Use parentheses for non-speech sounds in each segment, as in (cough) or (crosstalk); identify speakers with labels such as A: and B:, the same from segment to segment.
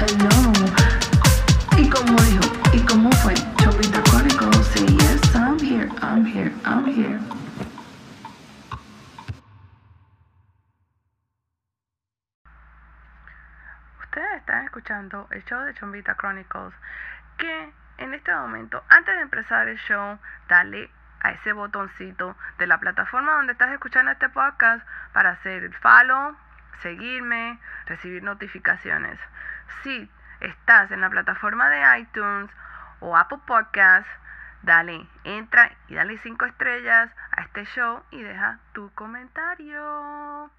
A: Hello. ¿Y cómo dijo? ¿Y cómo fue? Chombita Chronicles. Yes, I'm here. I'm here. I'm here. Ustedes están escuchando el show de Chombita Chronicles. Que en este momento, antes de empezar el show, dale a ese botoncito de la plataforma donde estás escuchando este podcast para hacer el follow, seguirme, recibir notificaciones. Si estás en la plataforma de iTunes o Apple Podcast, dale, entra y dale cinco estrellas a este show y deja tu comentario.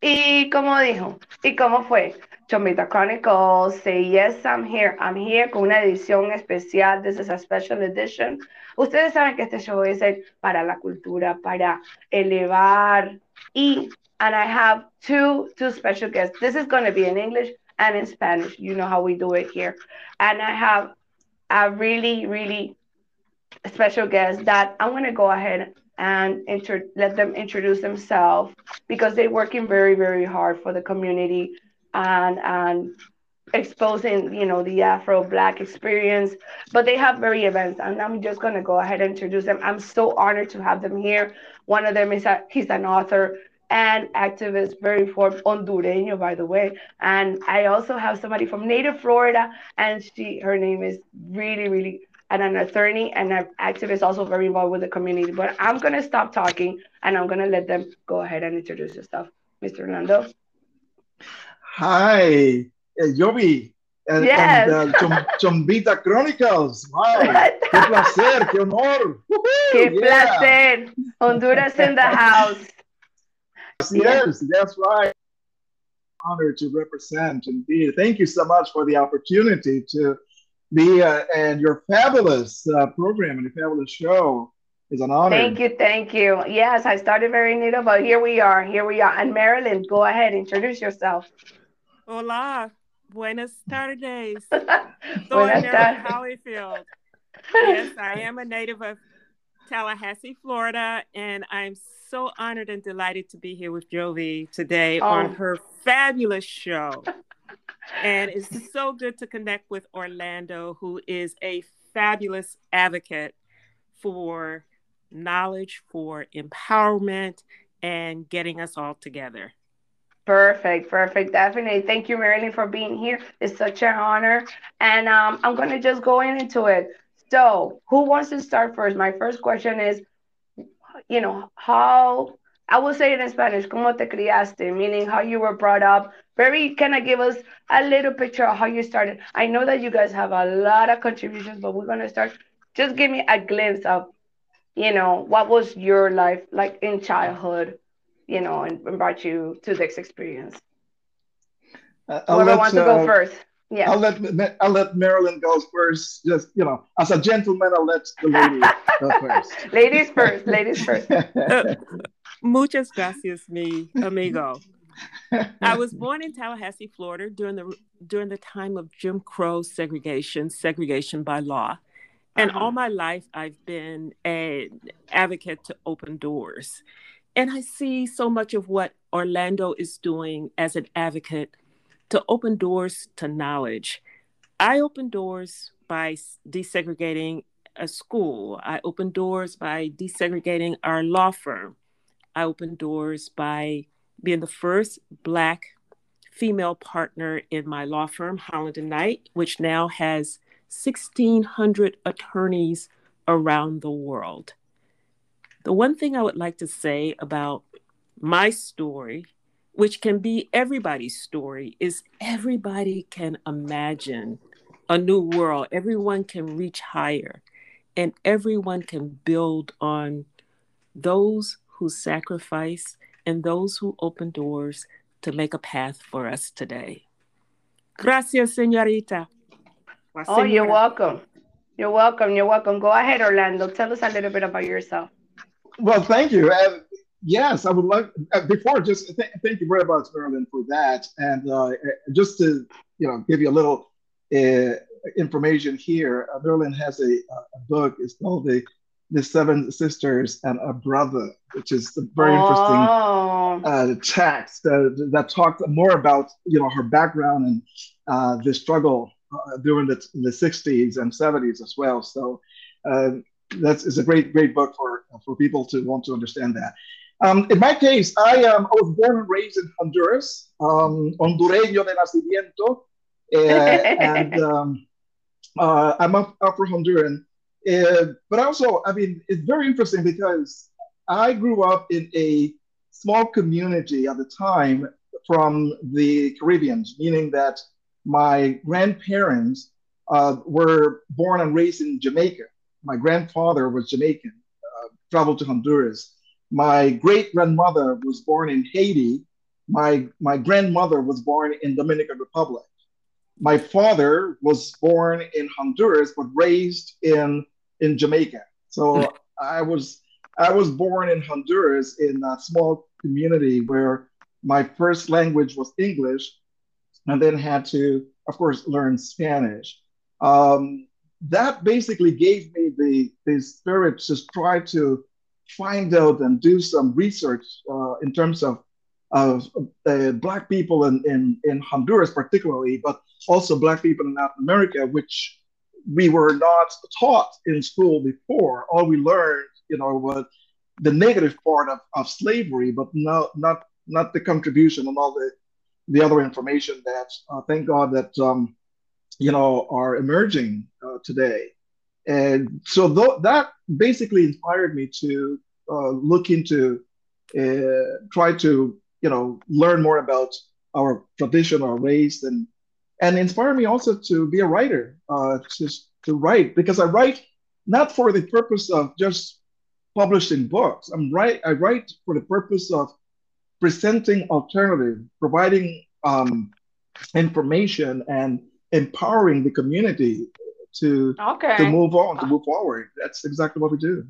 A: Y como dijo, ¿y cómo fue? Chomita Chronicles, say yes, I'm here, I'm here con una edición especial, this is a special edition. Ustedes saben que este show es para la cultura, para elevar y and I have two two special guests. This is going to be in English and in Spanish. You know how we do it here. And I have a really really special guest that I'm going to go ahead and inter- let them introduce themselves because they're working very very hard for the community and and exposing you know the afro black experience but they have very events and i'm just going to go ahead and introduce them i'm so honored to have them here one of them is a, he's an author and activist, very for Hondureño, by the way. And I also have somebody from native Florida, and she her name is really, really and an attorney and an activist also very involved with the community. But I'm gonna stop talking and I'm gonna let them go ahead and introduce yourself. Mr. Hernando.
B: Hi, Yovi. And,
A: yes.
B: and uh, Chom, (laughs) Chombita Chronicles. Wow. (laughs) qué placer, qué honor.
A: Qué yeah. placer. Honduras in the house.
B: Yes, yeah. that's right. Honored to represent indeed. Thank you so much for the opportunity to be uh, and your fabulous uh, program and your fabulous show is an honor.
A: Thank you, thank you. Yes, I started very neat, but here we are, here we are. And Marilyn, go ahead, introduce yourself.
C: Hola, buenas tardes. (laughs)
A: buenas tardes.
C: Holifield. Yes, I am a native of Tallahassee, Florida, and I'm so honored and delighted to be here with Jovi today oh. on her fabulous show. and it's so good to connect with Orlando, who is a fabulous advocate for knowledge, for empowerment, and getting us all together.
A: Perfect, perfect. Definitely. Thank you, Marilyn, for being here. It's such an honor. And um, I'm going to just go into it. So, who wants to start first? My first question is, you know, how I will say it in Spanish, ¿cómo te criaste? Meaning how you were brought up. Very kind of give us a little picture of how you started. I know that you guys have a lot of contributions, but we're gonna start. Just give me a glimpse of, you know, what was your life like in childhood, you know, and, and brought you to this experience.
B: Uh,
A: Whoever wants to go uh, first. Yeah.
B: I'll let I'll let Marilyn go first. Just you know, as a gentleman, I'll let the lady go (laughs) first.
A: ladies first. Ladies first.
C: Uh, (laughs) muchas gracias, mi amigo. I was born in Tallahassee, Florida, during the during the time of Jim Crow segregation, segregation by law, and uh-huh. all my life I've been an advocate to open doors, and I see so much of what Orlando is doing as an advocate to open doors to knowledge. I open doors by desegregating a school. I open doors by desegregating our law firm. I open doors by being the first Black female partner in my law firm, Holland and Knight, which now has 1,600 attorneys around the world. The one thing I would like to say about my story which can be everybody's story, is everybody can imagine a new world. Everyone can reach higher, and everyone can build on those who sacrifice and those who open doors to make a path for us today. Gracias, señorita.
A: Oh, you're welcome. You're welcome. You're welcome. Go ahead, Orlando. Tell us a little bit about yourself.
B: Well, thank you. Uh, yes, I would like uh, before just th- thank you very much, Marilyn, for that, and uh, just to you know give you a little uh, information here. Uh, Marilyn has a, a, book. It's called the the Seven Sisters and a Brother, which is a very
A: oh.
B: interesting uh, text that talks more about you know her background and uh, the struggle uh, during the, the 60s and 70s as well. So uh, that's is a great great book for for people to want to understand that. Um, in my case, I, um, I was born and raised in Honduras, um, hondureño de nacimiento, uh, (laughs) and um, uh, I'm Afro-Honduran. Uh, but also, I mean, it's very interesting because I grew up in a small community at the time from the Caribbean, meaning that my grandparents uh, were born and raised in Jamaica. My grandfather was Jamaican, uh, traveled to Honduras. My great grandmother was born in Haiti. My, my grandmother was born in Dominican Republic. My father was born in Honduras, but raised in, in Jamaica. So I was, I was born in Honduras in a small community where my first language was English and then had to, of course, learn Spanish. Um, that basically gave me the, the spirit to try to find out and do some research uh, in terms of, of uh, Black people in, in, in Honduras, particularly, but also Black people in Latin America, which we were not taught in school before. All we learned, you know, was the negative part of, of slavery, but not, not, not the contribution and all the the other information that uh, thank God that um, you know are emerging uh, today. And so th- that basically inspired me to uh, look into, uh, try to you know learn more about our tradition, our race, and and inspire me also to be a writer, uh, to to write because I write not for the purpose of just publishing books. I'm right. I write for the purpose of presenting alternative, providing um, information and empowering the community to
A: okay.
B: to move on, to move forward. That's exactly what we do.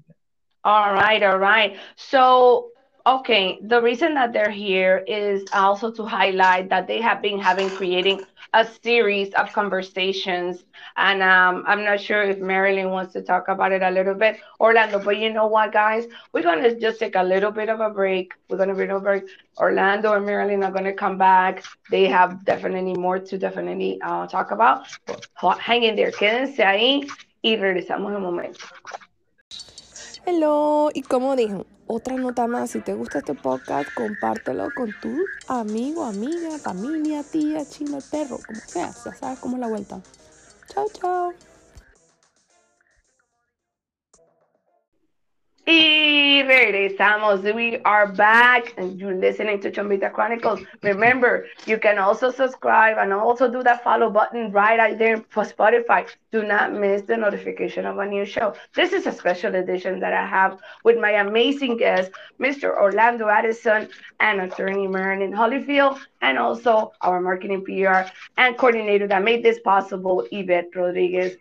A: All right, all right. So Okay, the reason that they're here is also to highlight that they have been having creating a series of conversations. And um, I'm not sure if Marilyn wants to talk about it a little bit, Orlando. But you know what, guys? We're to just take a little bit of a break. We're to be over. Orlando and Marilyn are to come back. They have definitely more to definitely uh, talk about. Hang in there. Quédense ahí y regresamos en un momento.
D: Hello, y como dijo, otra nota más, si te gusta este podcast, compártelo con tu amigo, amiga, familia, tía, chino, perro, como sea, ya sabes cómo es la vuelta. Chao, chao.
A: Y regresamos. We are back and you're listening to Chombita Chronicles. Remember, you can also subscribe and also do that follow button right out there for Spotify. Do not miss the notification of a new show. This is a special edition that I have with my amazing guest, Mr. Orlando Addison and attorney Marilyn Holifield, and also our marketing PR and coordinator that made this possible, Yvette Rodriguez.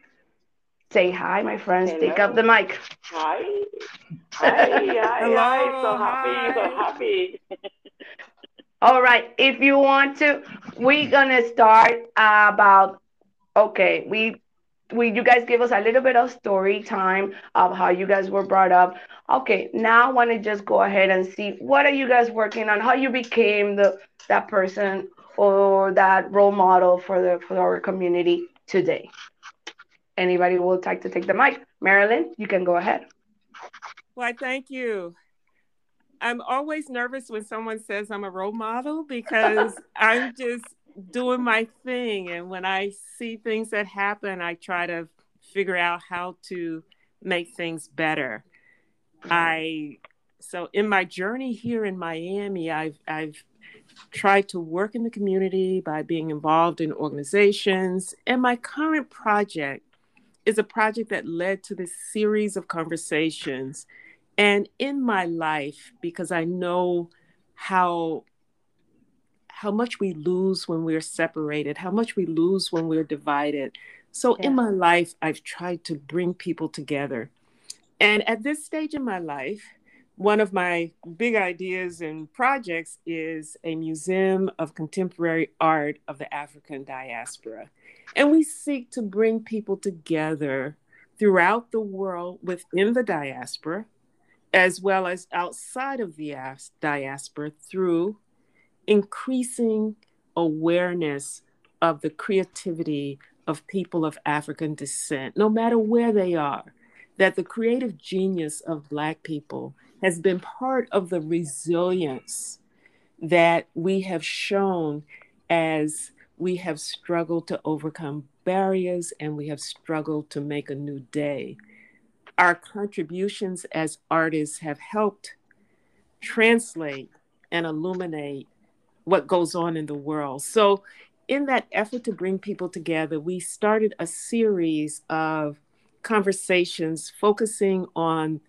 A: Say hi, my friends. Hello. Take up the mic.
E: Hi. Hi. Hi. (laughs) Hello. Hi. So happy. So happy. (laughs)
A: All right. If you want to, we're gonna start about. Okay, we we you guys give us a little bit of story time of how you guys were brought up. Okay, now I want to just go ahead and see what are you guys working on, how you became the that person or that role model for the for our community today anybody would like to take the mic. Marilyn, you can go ahead.
C: Why, thank you. I'm always nervous when someone says I'm a role model because (laughs) I'm just doing my thing. And when I see things that happen, I try to figure out how to make things better. I so in my journey here in Miami, I've I've tried to work in the community by being involved in organizations. And my current project is a project that led to this series of conversations. And in my life, because I know how how much we lose when we're separated, how much we lose when we're divided. So yeah. in my life, I've tried to bring people together. And at this stage in my life, one of my big ideas and projects is a museum of contemporary art of the African diaspora. And we seek to bring people together throughout the world within the diaspora, as well as outside of the diaspora, through increasing awareness of the creativity of people of African descent, no matter where they are, that the creative genius of Black people has been part of the resilience that we have shown as we have struggled to overcome barriers and we have struggled to make a new day. Our contributions as artists have helped translate and illuminate what goes on in the world. So, in that effort to bring people together, we started a series of conversations focusing on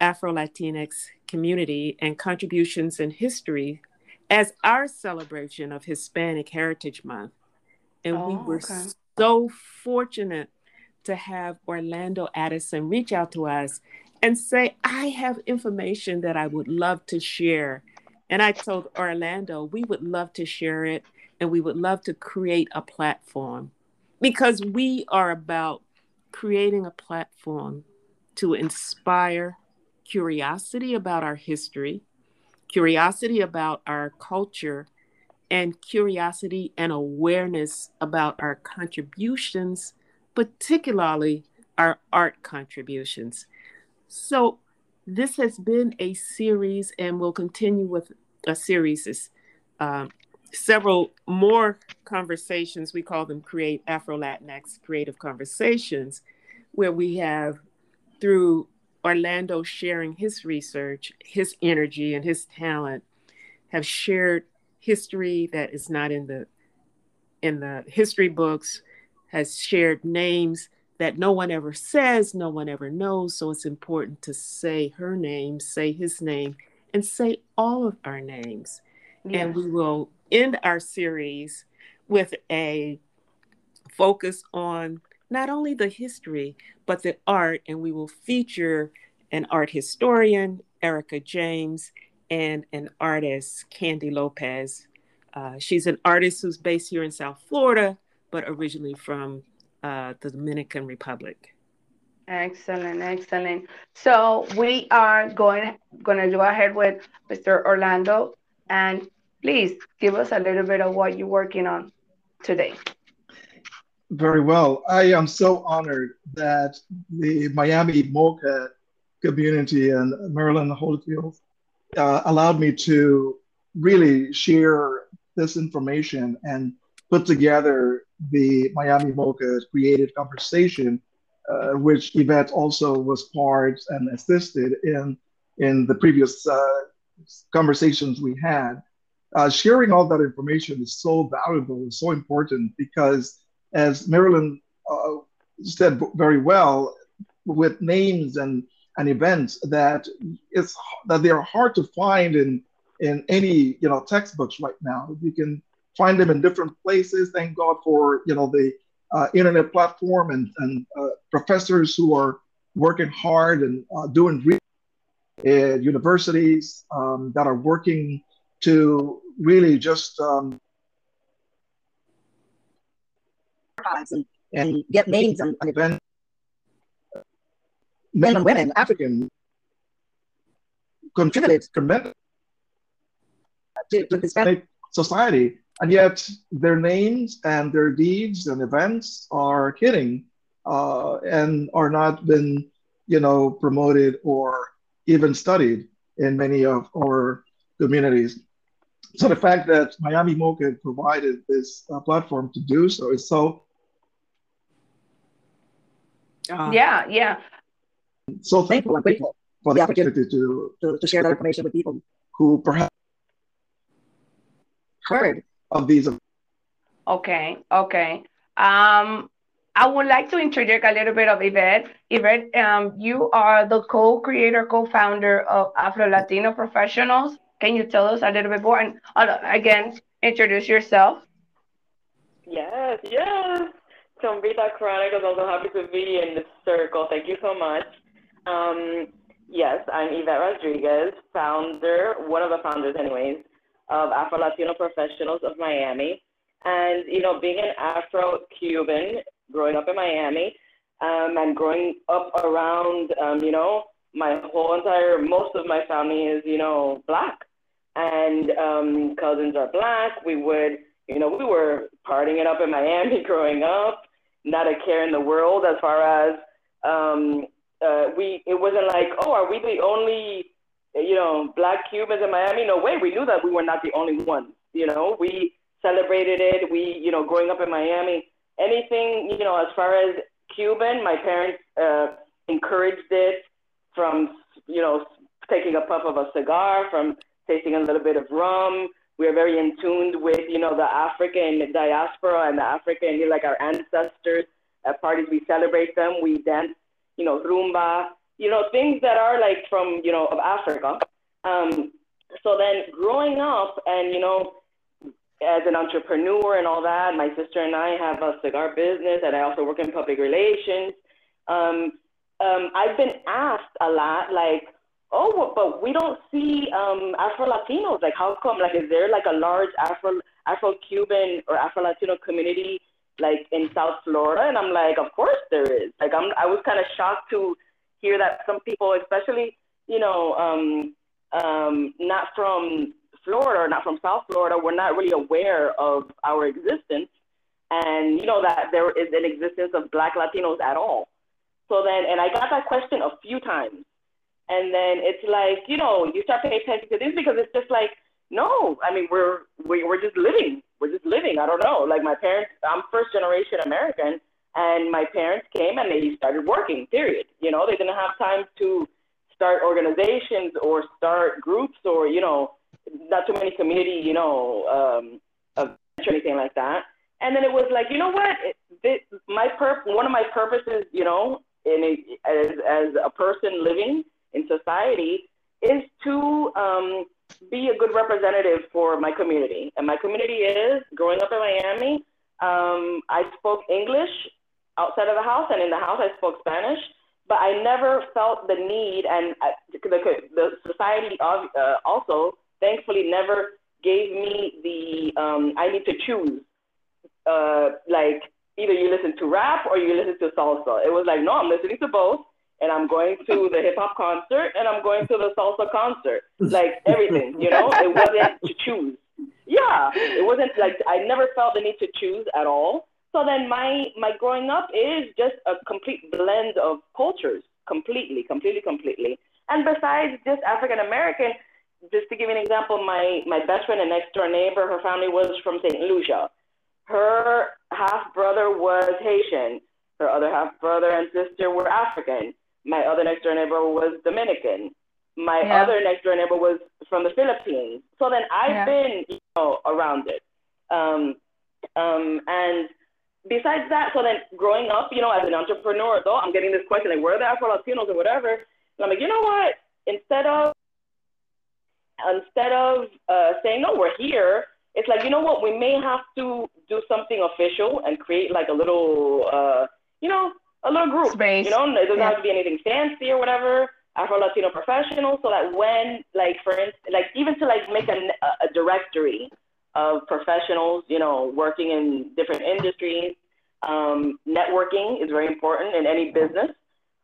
C: Afro Latinx community and contributions in history as our celebration of Hispanic Heritage Month. And oh, we were okay. so fortunate to have Orlando Addison reach out to us and say, I have information that I would love to share. And I told Orlando, we would love to share it and we would love to create a platform because we are about creating a platform to inspire curiosity about our history, curiosity about our culture, and curiosity and awareness about our contributions, particularly our art contributions. So, this has been a series and will continue with a series. Um, several more conversations. We call them Create Afro Latinx Creative Conversations, where we have, through Orlando sharing his research, his energy, and his talent, have shared history that is not in the in the history books, has shared names that no one ever says, no one ever knows. So it's important to say her name, say his name, and say all of our names. Yeah. And we will end our series with a focus on not only the history, but the art. And we will feature an art historian, Erica James, and an artist, Kandy Lopez. Uh, she's an artist who's based here in South Florida, but originally from uh, the Dominican Republic.
A: Excellent, excellent. So we are going going to go ahead with Mr. Orlando, and please give us a little bit of what you're working on today.
B: Very well. I am so honored that the Miami MoCAAD community and Marilyn Holifield uh, allowed me to really share this information and put together the Miami MoCAAD created conversation, uh, which Yvette also was part and assisted in in the previous uh, conversations we had. Uh, sharing all that information is so valuable, is so important because, as Marilyn uh, said very well, with names and and events that it's that they are hard to find in in any you know textbooks right now. You can find them in different places. Thank God for you know the uh, internet platform and and uh, professors who are working hard and uh, doing research at universities um, that are working to really just um, and, and, get names on, on events. Men and women, African, contributed tremendous to, to Hispanic society, and yet their names and their deeds and events are hitting uh, and are not been, you know, promoted or even studied in many of our communities. So the fact that Miami MoCAAD provided this uh, platform to do so is so.
A: Uh, yeah, yeah.
B: So thankful and grateful for the opportunity to, to, to share that information with people who perhaps heard of these.
A: Okay, okay. Um, I would like to interject a little bit of Yvette. Yvette, um, you are the co-creator, co-founder of Afro Latino Professionals. Can you tell us a little bit more? And uh, again, introduce yourself.
E: Yes, yes. Chombita Chronicles, also happy to be in the circle. Thank you so much. Um, yes, I'm Yvette Rodriguez, founder, one of the founders, anyways, of Afro Latino Professionals of Miami. And, you know, being an Afro Cuban, growing up in Miami, um, and growing up around, um, you know, my whole entire, most of my family is, you know, black and um, cousins are black. We would, You know, we were partying it up in Miami (laughs) growing up, not a care in the world as far as um, uh, we. It wasn't like, oh, are we the only, you know, black Cubans in Miami? No way. We knew that we were not the only ones. You know, we celebrated it. We, you know, growing up in Miami, anything, you know, as far as Cuban, my parents uh, encouraged it from, you know, taking a puff of a cigar, from tasting a little bit of rum. We are very in tuned with, you know, the African diaspora and the African, like our ancestors. At parties, we celebrate them. We dance, you know, rumba, you know, things that are like from, you know, of Africa. Um, so then growing up and, you know, as an entrepreneur and all that. My sister and I have a cigar business, and I also work in public relations. Um, um, I've been asked a lot, like, oh, but we don't see um, Afro Latinos. Like, how come? Like, is there like a large Afro Afro Cuban or Afro Latino community like in South Florida? And I'm like, of course there is. Like, I'm I was kind of shocked to hear that some people, especially you know, um, um, not from Florida or not from South Florida, we're not really aware of our existence and you know that there is an existence of black Latinos at all. So then, and I got that question a few times. And then it's like, you know, you start paying attention to this because it's just like, no, I mean, we're, we, we're just living. We're just living. I don't know. Like my parents, I'm first generation American and my parents came and they started working, period. You know, they didn't have time to start organizations or start groups or, you know, not too many community, you know, um, or anything like that. And then it was like, you know what? It, it, my perp, one of my purposes, you know, in a, as as a person living in society, is to um, be a good representative for my community. And my community is growing up in Miami. Um, I spoke English outside of the house, and in the house I spoke Spanish. But I never felt the need, and I, the, the society of, uh, also thankfully never gave me the um, I need to choose. Uh, like either you listen to rap or you listen to salsa. It was like no, I'm listening to both, and I'm going to the hip hop concert and I'm going to the salsa concert. Like everything, you know. It wasn't to choose. Yeah, it wasn't like I never felt the need to choose at all. So then my my growing up is just a complete blend of cultures, completely, completely, completely. And besides just African American, just to give you an example, my, my best friend and next door neighbor, her family was from St. Lucia. Her half brother was Haitian. Her other half brother and sister were African. My other next door neighbor was Dominican. My yeah. other next door neighbor was from the Philippines. So then I've yeah. been, you know, around it. Um, um, and besides that, so then growing up, you know, as an entrepreneur, though, I'm getting this question like, where are the Afro Latinos or whatever? And I'm like, you know what? Instead of instead of uh, saying, no, we're here, it's like, you know what, we may have to do something official and create like a little, uh, you know, a little group. Space. You know, it doesn't yeah. have to be anything fancy or whatever. Afro Latino professionals, so that when, like, for instance, like even to like make a, a directory of professionals, you know, working in different industries. Um, networking is very important in any business.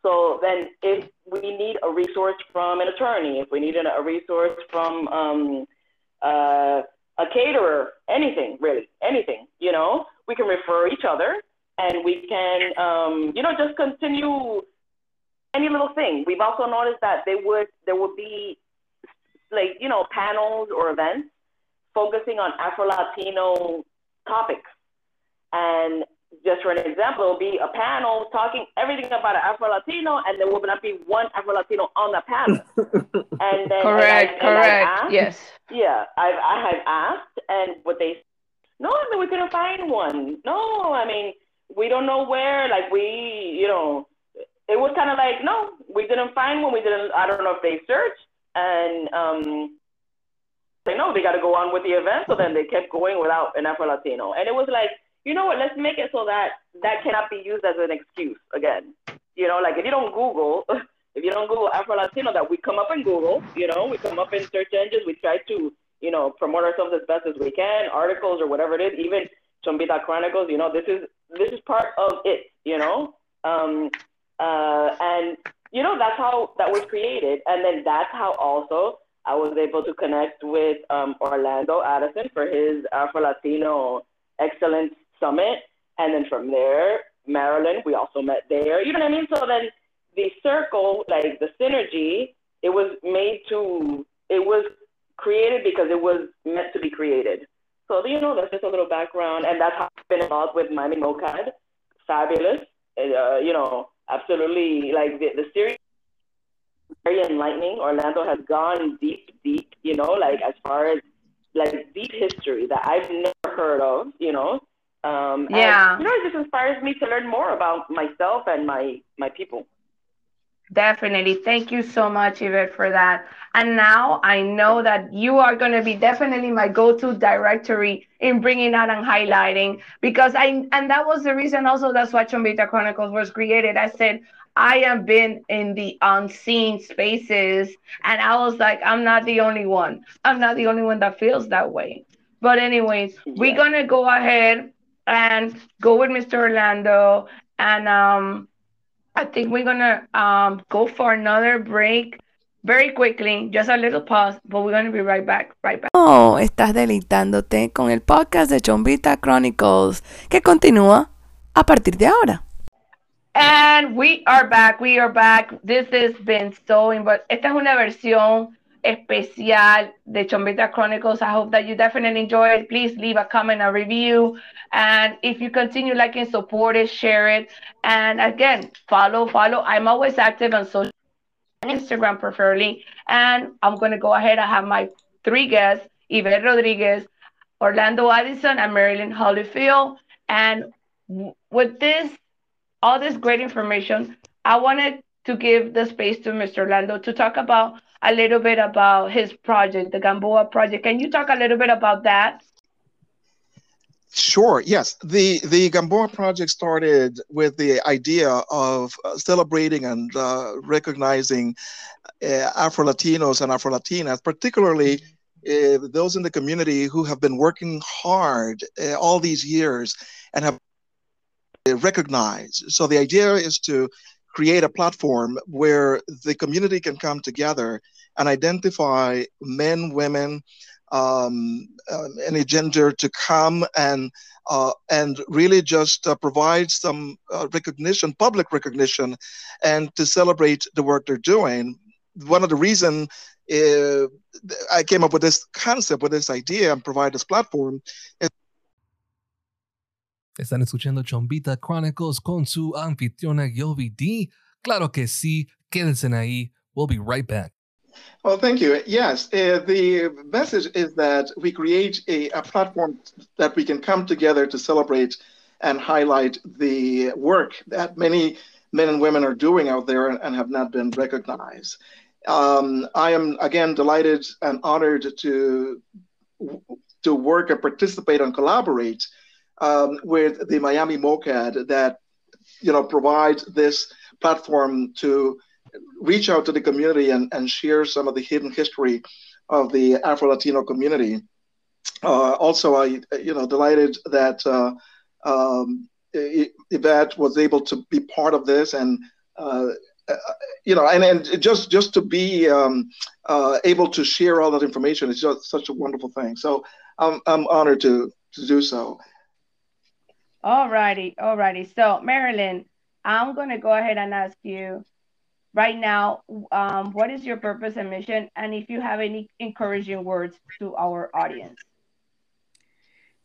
E: So then if we need a resource from an attorney, if we need a resource from um, uh, a caterer, anything really, anything, you know, we can refer each other and we can, um, you know, just continue any little thing. We've also noticed that they would, there would be like, you know, panels or events focusing on Afro-Latino topics. And just for an example, there will be a panel talking everything about an Afro Latino, and there will not be one Afro Latino on the panel. (laughs) and then
D: correct,
E: and I,
D: correct,
E: and asked,
D: yes,
E: yeah, I I have asked, and what they, no, I mean we couldn't find one. No, I mean we don't know where. Like we, you know, it was kind of like no, we didn't find one. We didn't. I don't know if they searched, and um, they know they got to go on with the event. So then they kept going without an Afro Latino, and it was like you know what, let's make it so that that cannot be used as an excuse again. You know, like if you don't Google, (laughs) if you don't Google Afro Latino, that we come up in Google, you know, we come up in search engines, we try to, you know, promote ourselves as best as we can, articles or whatever it is, even Chombita Chronicles, you know, this is this is part of it, you know. Um, uh, and you know, that's how that was created. And then that's how also I was able to connect with um, Orlando Addison for his Afro Latino Excellence Summit. And then from there, Marilyn, we also met there. You know what I mean? So then the circle, like the synergy, it was made to, it was created because it was meant to be created. So, you know, that's just a little background. And that's how I've been involved with Miami MoCAAD. Fabulous. Uh, you know, absolutely. Like the, the series very enlightening. Orlando has gone deep, deep, you know, like as far as like deep history that I've never heard of, you know. Um,
A: yeah.
E: And, you know, it just inspires me to learn more about myself and my my people.
A: Definitely. Thank you so much, Yvette, for that. And now I know that you are going to be definitely my go-to directory in bringing out and highlighting because I, and that was the reason also that's why Chombita Chronicles was created. I said, I have been in the unseen spaces, and I was like, I'm not the only one. I'm not the only one that feels that way. But, anyways, yeah. we're gonna go ahead and go with Mr. Orlando, and um, I think we're gonna um go for another break. Very quickly, just a little pause, but we're to be right back, right back.
D: Oh, estás deleitándote con el podcast de Chombita Chronicles, que continúa a partir de ahora.
A: And we are back, we are back. This has been so, but esta es una versión especial de Chombita Chronicles. I hope that you definitely enjoy it. Please leave a comment, a review. And if you continue liking, support it, share it. And again, follow, follow. I'm always active on social Instagram preferably. And I'm going to go ahead. I have my three guests, Yvette Rodriguez, Orlando Addison, and Marilyn Holifield. And with this all this great information. I wanted to give the space to Mr. Orlando to talk about a little bit about his project, the Gamboa project. Can you talk a little bit about that?
B: Sure. Yes, the the Gamboa project started with the idea of uh, celebrating and uh, recognizing uh, Afro Latinos and Afro Latinas, particularly uh, those in the community who have been working hard uh, all these years and have recognized. So the idea is to create a platform where the community can come together and identify men, women, um, uh, any gender to come and uh, and really just uh, provide some uh, recognition, public recognition, and to celebrate the work they're doing. One of the reasons uh, I came up with this concept, with this idea, and provide this platform is
F: Están escuchando Chombita Chronicles con su anfitriona Yovi D. Claro que sí, quédense ahí. We'll be right back.
B: Well, thank you. Yes, uh, the message is that we create a, a platform that we can come together to celebrate and highlight the work that many men and women are doing out there and, have not been recognized. Um, I am again delighted and honored to to work and participate and collaborate um, with the Miami MoCAAD that you know provides this platform to reach out to the community and, and share some of the hidden history of the Afro Latino community. Uh, also, I you know delighted that uh, um, Yvette was able to be part of this and. Uh, you know, and, and just just to be um, uh, able to share all that information is just such a wonderful thing. So I'm, I'm honored to to do so.
A: All righty, all righty. So, Marilyn, I'm going to go ahead and ask you right now um, what is your purpose and mission? And if you have any encouraging words to our audience.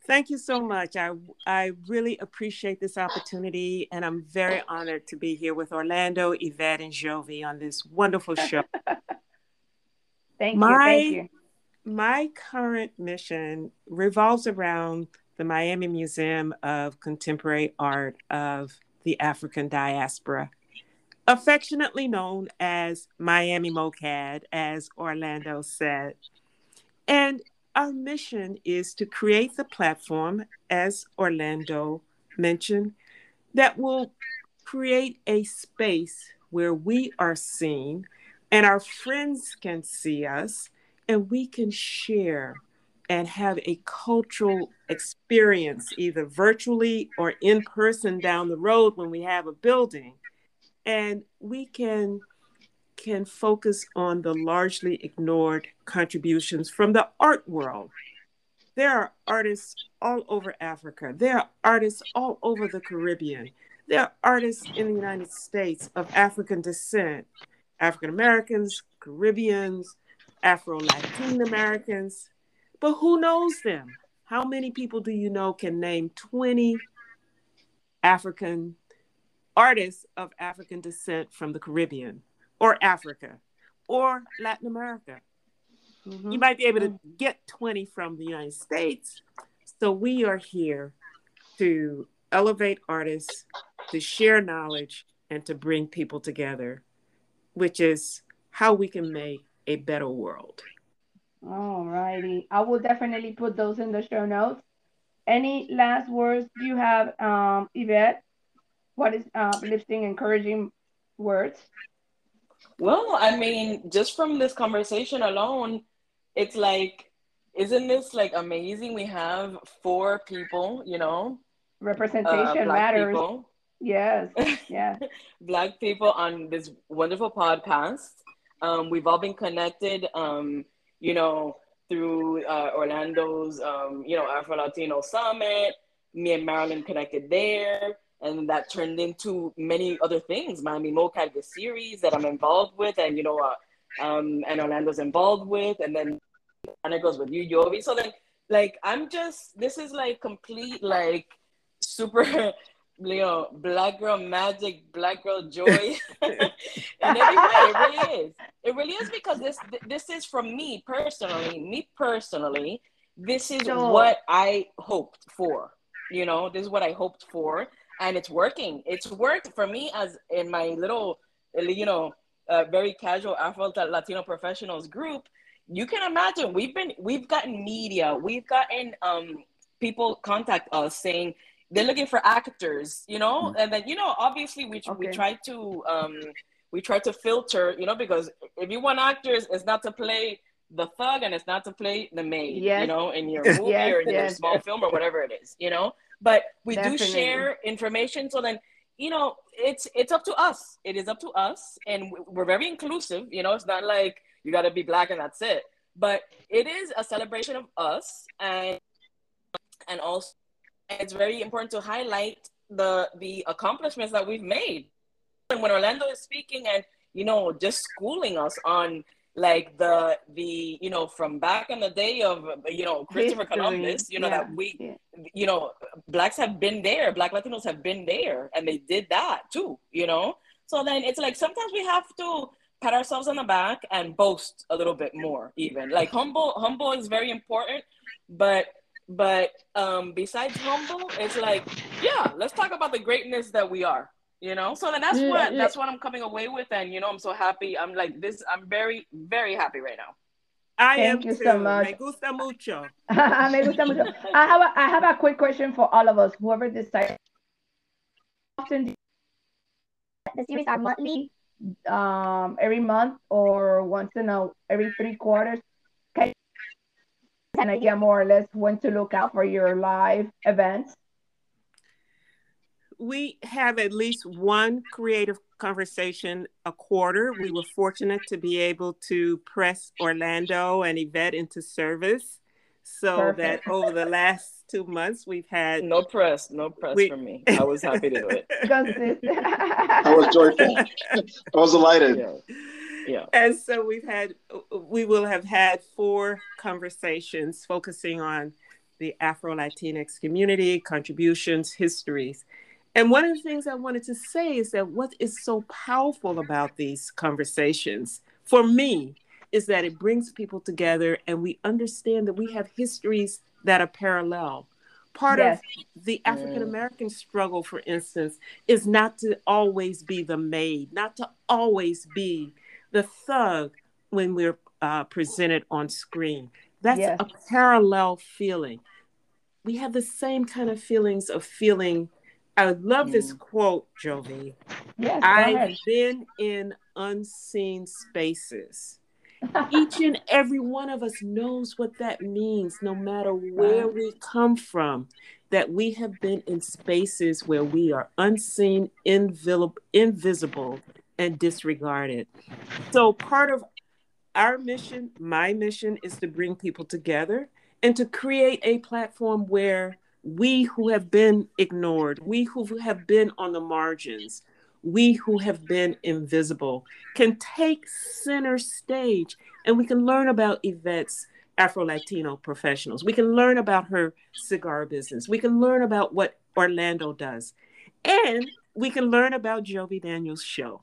C: Thank you so much. I, I really appreciate this opportunity, and I'm very (laughs) honored to be here with Orlando, Yvette, and Jovi on this wonderful (laughs) show.
A: thank my, you. Thank you.
C: My current mission revolves around the Miami Museum of Contemporary Art of the African Diaspora, affectionately known as Miami MoCAAD, as Orlando said. And our mission is to create the platform, as Orlando mentioned, that will create a space where we are seen and our friends can see us and we can share and have a cultural experience, either virtually or in person down the road when we have a building. And we can can focus on the largely ignored contributions from the art world. There are artists all over Africa. There are artists all over the Caribbean. There are artists in the United States of African descent, African Americans, Caribbeans, Afro Latin Americans. But who knows them? How many people do you know can name 20 African artists of African descent from the Caribbean or Africa or Latin America? Mm-hmm. You might be able to get 20 from the United States. So we are here to elevate artists, to share knowledge, and to bring people together, which is how we can make a better world.
A: All righty. I will definitely put those in the show notes. Any last words you have, um, Yvette? What is uh, lifting, encouraging words?
E: Well, I mean, just from this conversation alone, it's like, isn't this like amazing? We have four people, you know,
A: representation uh, matters. People. Yes, (laughs) yeah.
E: black people on this wonderful podcast. Um, we've all been connected, um, you know, through uh, Orlando's, um, you know, Afro Latino Summit. Me and Marilyn connected there, and that turned into many other things. Miami MoCAAD, the series that I'm involved with, and you know, uh, um, and Orlando's involved with, and then and it goes with you, Yovi. So then, like, I'm just this is like complete like super (laughs) you know, black girl magic, black girl joy. in every way, it really is. It really is because this this is from me personally, me personally. This is what I hoped for. You know, this is what I hoped for, and it's working. It's worked for me as in my little, you know, uh, very casual Afro Latino professionals group. You can imagine we've been we've gotten media, we've gotten um people contact us saying they're looking for actors, you know, mm-hmm. and then you know, obviously we okay. we try to um we try to filter, you know, because if you want actors, it's not to play the thug and it's not to play the maid, yes. you know, in your (laughs) movie yes, or in yes. your small film or whatever it is, you know. But we Definitely. do share information, so then you know it's it's up to us. It is up to us, and we're very inclusive. You know, it's not like you got to be black and that's it. But it is a celebration of us, and and also it's very important to highlight the the accomplishments that we've made. And when Orlando is speaking and you know just schooling us on like the the you know from back in the day of you know Christopher History. Columbus, you know yeah. that we yeah. you know blacks have been there, black Latinos have been there, and they did that too. You know, so then it's like sometimes we have to pat ourselves on the back and boast a little bit more. Even like humble humble is very important, but but um, besides humble, it's like, yeah, let's talk about the greatness that we are. You know, so then that's mm, what that's what I'm coming away with, and you know, I'm so happy. I'm like this. I'm very very happy right now.
C: I Thank am you too. so much. Me gusta mucho. (laughs)
A: Me gusta mucho. I have a, I have a quick question for all of us. Whoever decides. Often the series are monthly, um, every month or once in a every three quarters an idea more or less when to look out for your live events?
C: We have at least one creative conversation a quarter. We were fortunate to be able to press Orlando and Yvette into service so Perfect. that over the last two months we've had
E: no press, no press we... for me. I was happy to do it. (laughs)
B: I was joyful. (laughs) I was delighted.
C: Yeah. Yeah. And so we've had, we will have had four conversations focusing on the Afro Latinx community, contributions, histories. And one of the things I wanted to say is that what is so powerful about these conversations for me is that it brings people together and we understand that we have histories that are parallel. Part yes. of the African mm. American struggle, for instance, is not to always be the maid, not to always be the thug when we're uh, presented on screen. That's yes. a parallel feeling. We have the same kind of feelings of feeling. I love mm. this quote, Jovi. Yes, I've been in unseen spaces. (laughs) Each and every one of us knows what that means, no matter where we come from, that we have been in spaces where we are unseen, invisible, and disregarded. So, part of our mission, my mission, is to bring people together and to create a platform where we who have been ignored, we who have been on the margins, we who have been invisible can take center stage and we can learn about Yvette's Afro Latino professionals. We can learn about her cigar business. We can learn about what Orlando does. And we can learn about Jovi Daniels' show.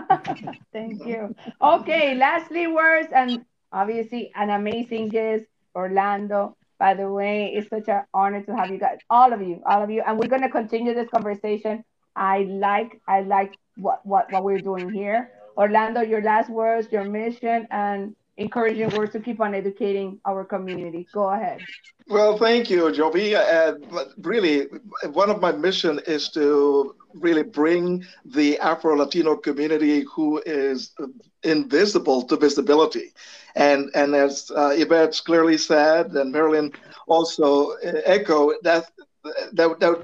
C: (laughs)
A: Thank you. Okay, lastly, words and obviously an amazing guest, Orlando. By the way, it's such an honor to have you guys, all of you, all of you, and we're gonna continue this conversation. I like, I like what what what we're doing here. Orlando, your last words, your mission, and encouraging words to keep on educating our community. Go ahead.
B: Well, thank you, Yovi. Uh, really, one of my mission is to really bring the Afro Latino community who is invisible to visibility. And, and as uh, Yvette clearly said, and Marilyn also echo, that that, that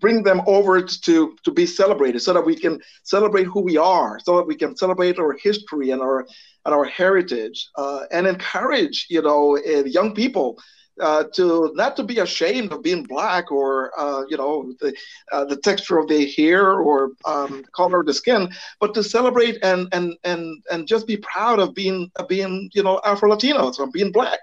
B: bring them over to to be celebrated so that we can celebrate who we are so that we can celebrate our history and our and our heritage uh, and encourage you know uh, young people uh, to not to be ashamed of being black or uh, you know the, uh, the texture of their hair or um, color of the skin, but to celebrate and and and and just be proud of being of being you know Afro Latinos or being black.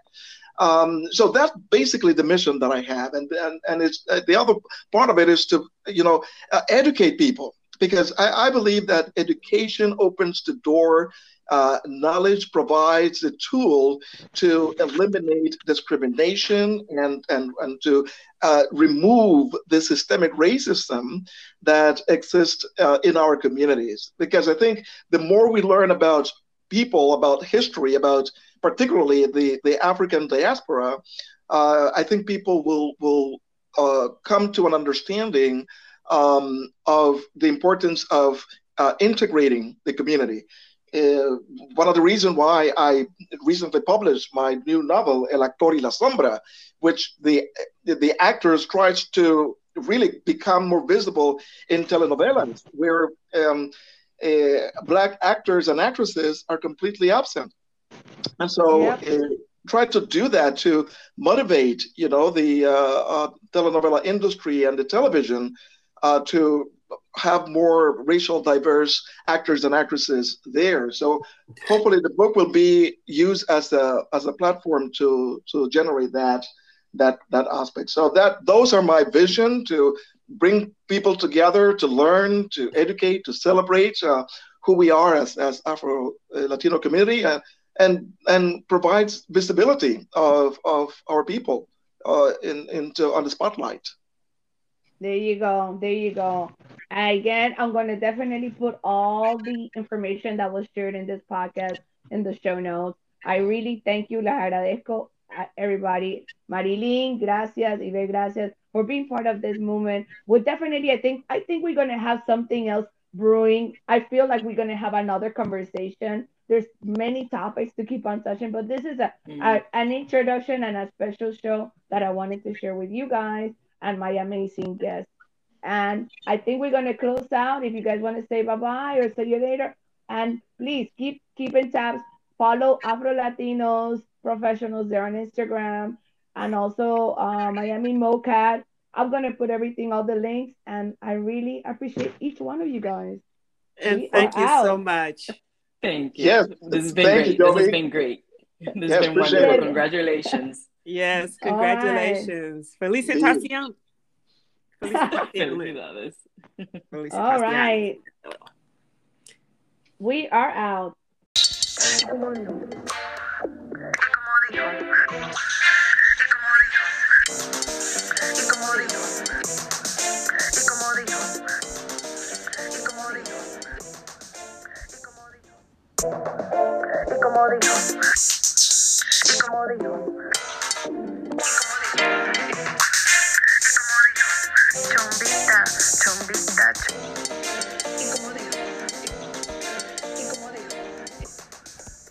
B: Um, so that's basically the mission that I have, and and and it's uh, the other part of it is to you know uh, educate people because I, I, believe that education opens the door. Uh, knowledge provides the tool to eliminate discrimination and and and to uh, remove the systemic racism that exists uh, in our communities. Because I think the more we learn about people, about history, about particularly the, the African diaspora, uh, I think people will will uh, come to an understanding um, of the importance of uh, integrating the community. Uh, one of the reasons why I recently published my new novel El Actor y la Sombra, which the the actors tries to really become more visible in telenovelas, where um, uh, black actors and actresses are completely absent. And so yep. uh, try to do that to motivate, you know, the uh, uh, telenovela industry and the television uh, to have more racial diverse actors and actresses there. So hopefully the book will be used as a as a platform to to generate that that that aspect. So that those are my vision to bring people together to learn, to educate, to celebrate uh, who we are as as Afro Latino community, uh, and and provides visibility of of our people uh, in into on the spotlight.
A: There you go. There you go. Again, I'm going to definitely put all the information that was shared in this podcast in the show notes. I really thank you, la agradezco, everybody. Marilyn, gracias, Ibe, gracias for being part of this movement. We're definitely, I think, I think we're going to have something else brewing. I feel like we're going to have another conversation there's many topics to keep on touching, but this is a, mm-hmm. a, an introduction and a special show that I wanted to share with you guys and my amazing guests. And I think we're gonna close out. If you guys want to say bye bye or see you later, and please keep keep in tabs. Follow Afro Latinos professionals there on Instagram and also uh, Miami MoCAAD. I'm gonna put everything, all the links, and I really appreciate each one of you guys.
C: And we thank you out. so much.
E: Thank you. Yes. This has been great. You, this has been great. This yes, has been wonderful. It. Congratulations.
C: Yes, congratulations. Right. Felicitación.
A: Felicidades. All right. We are out. Y como dijo, y como dijo,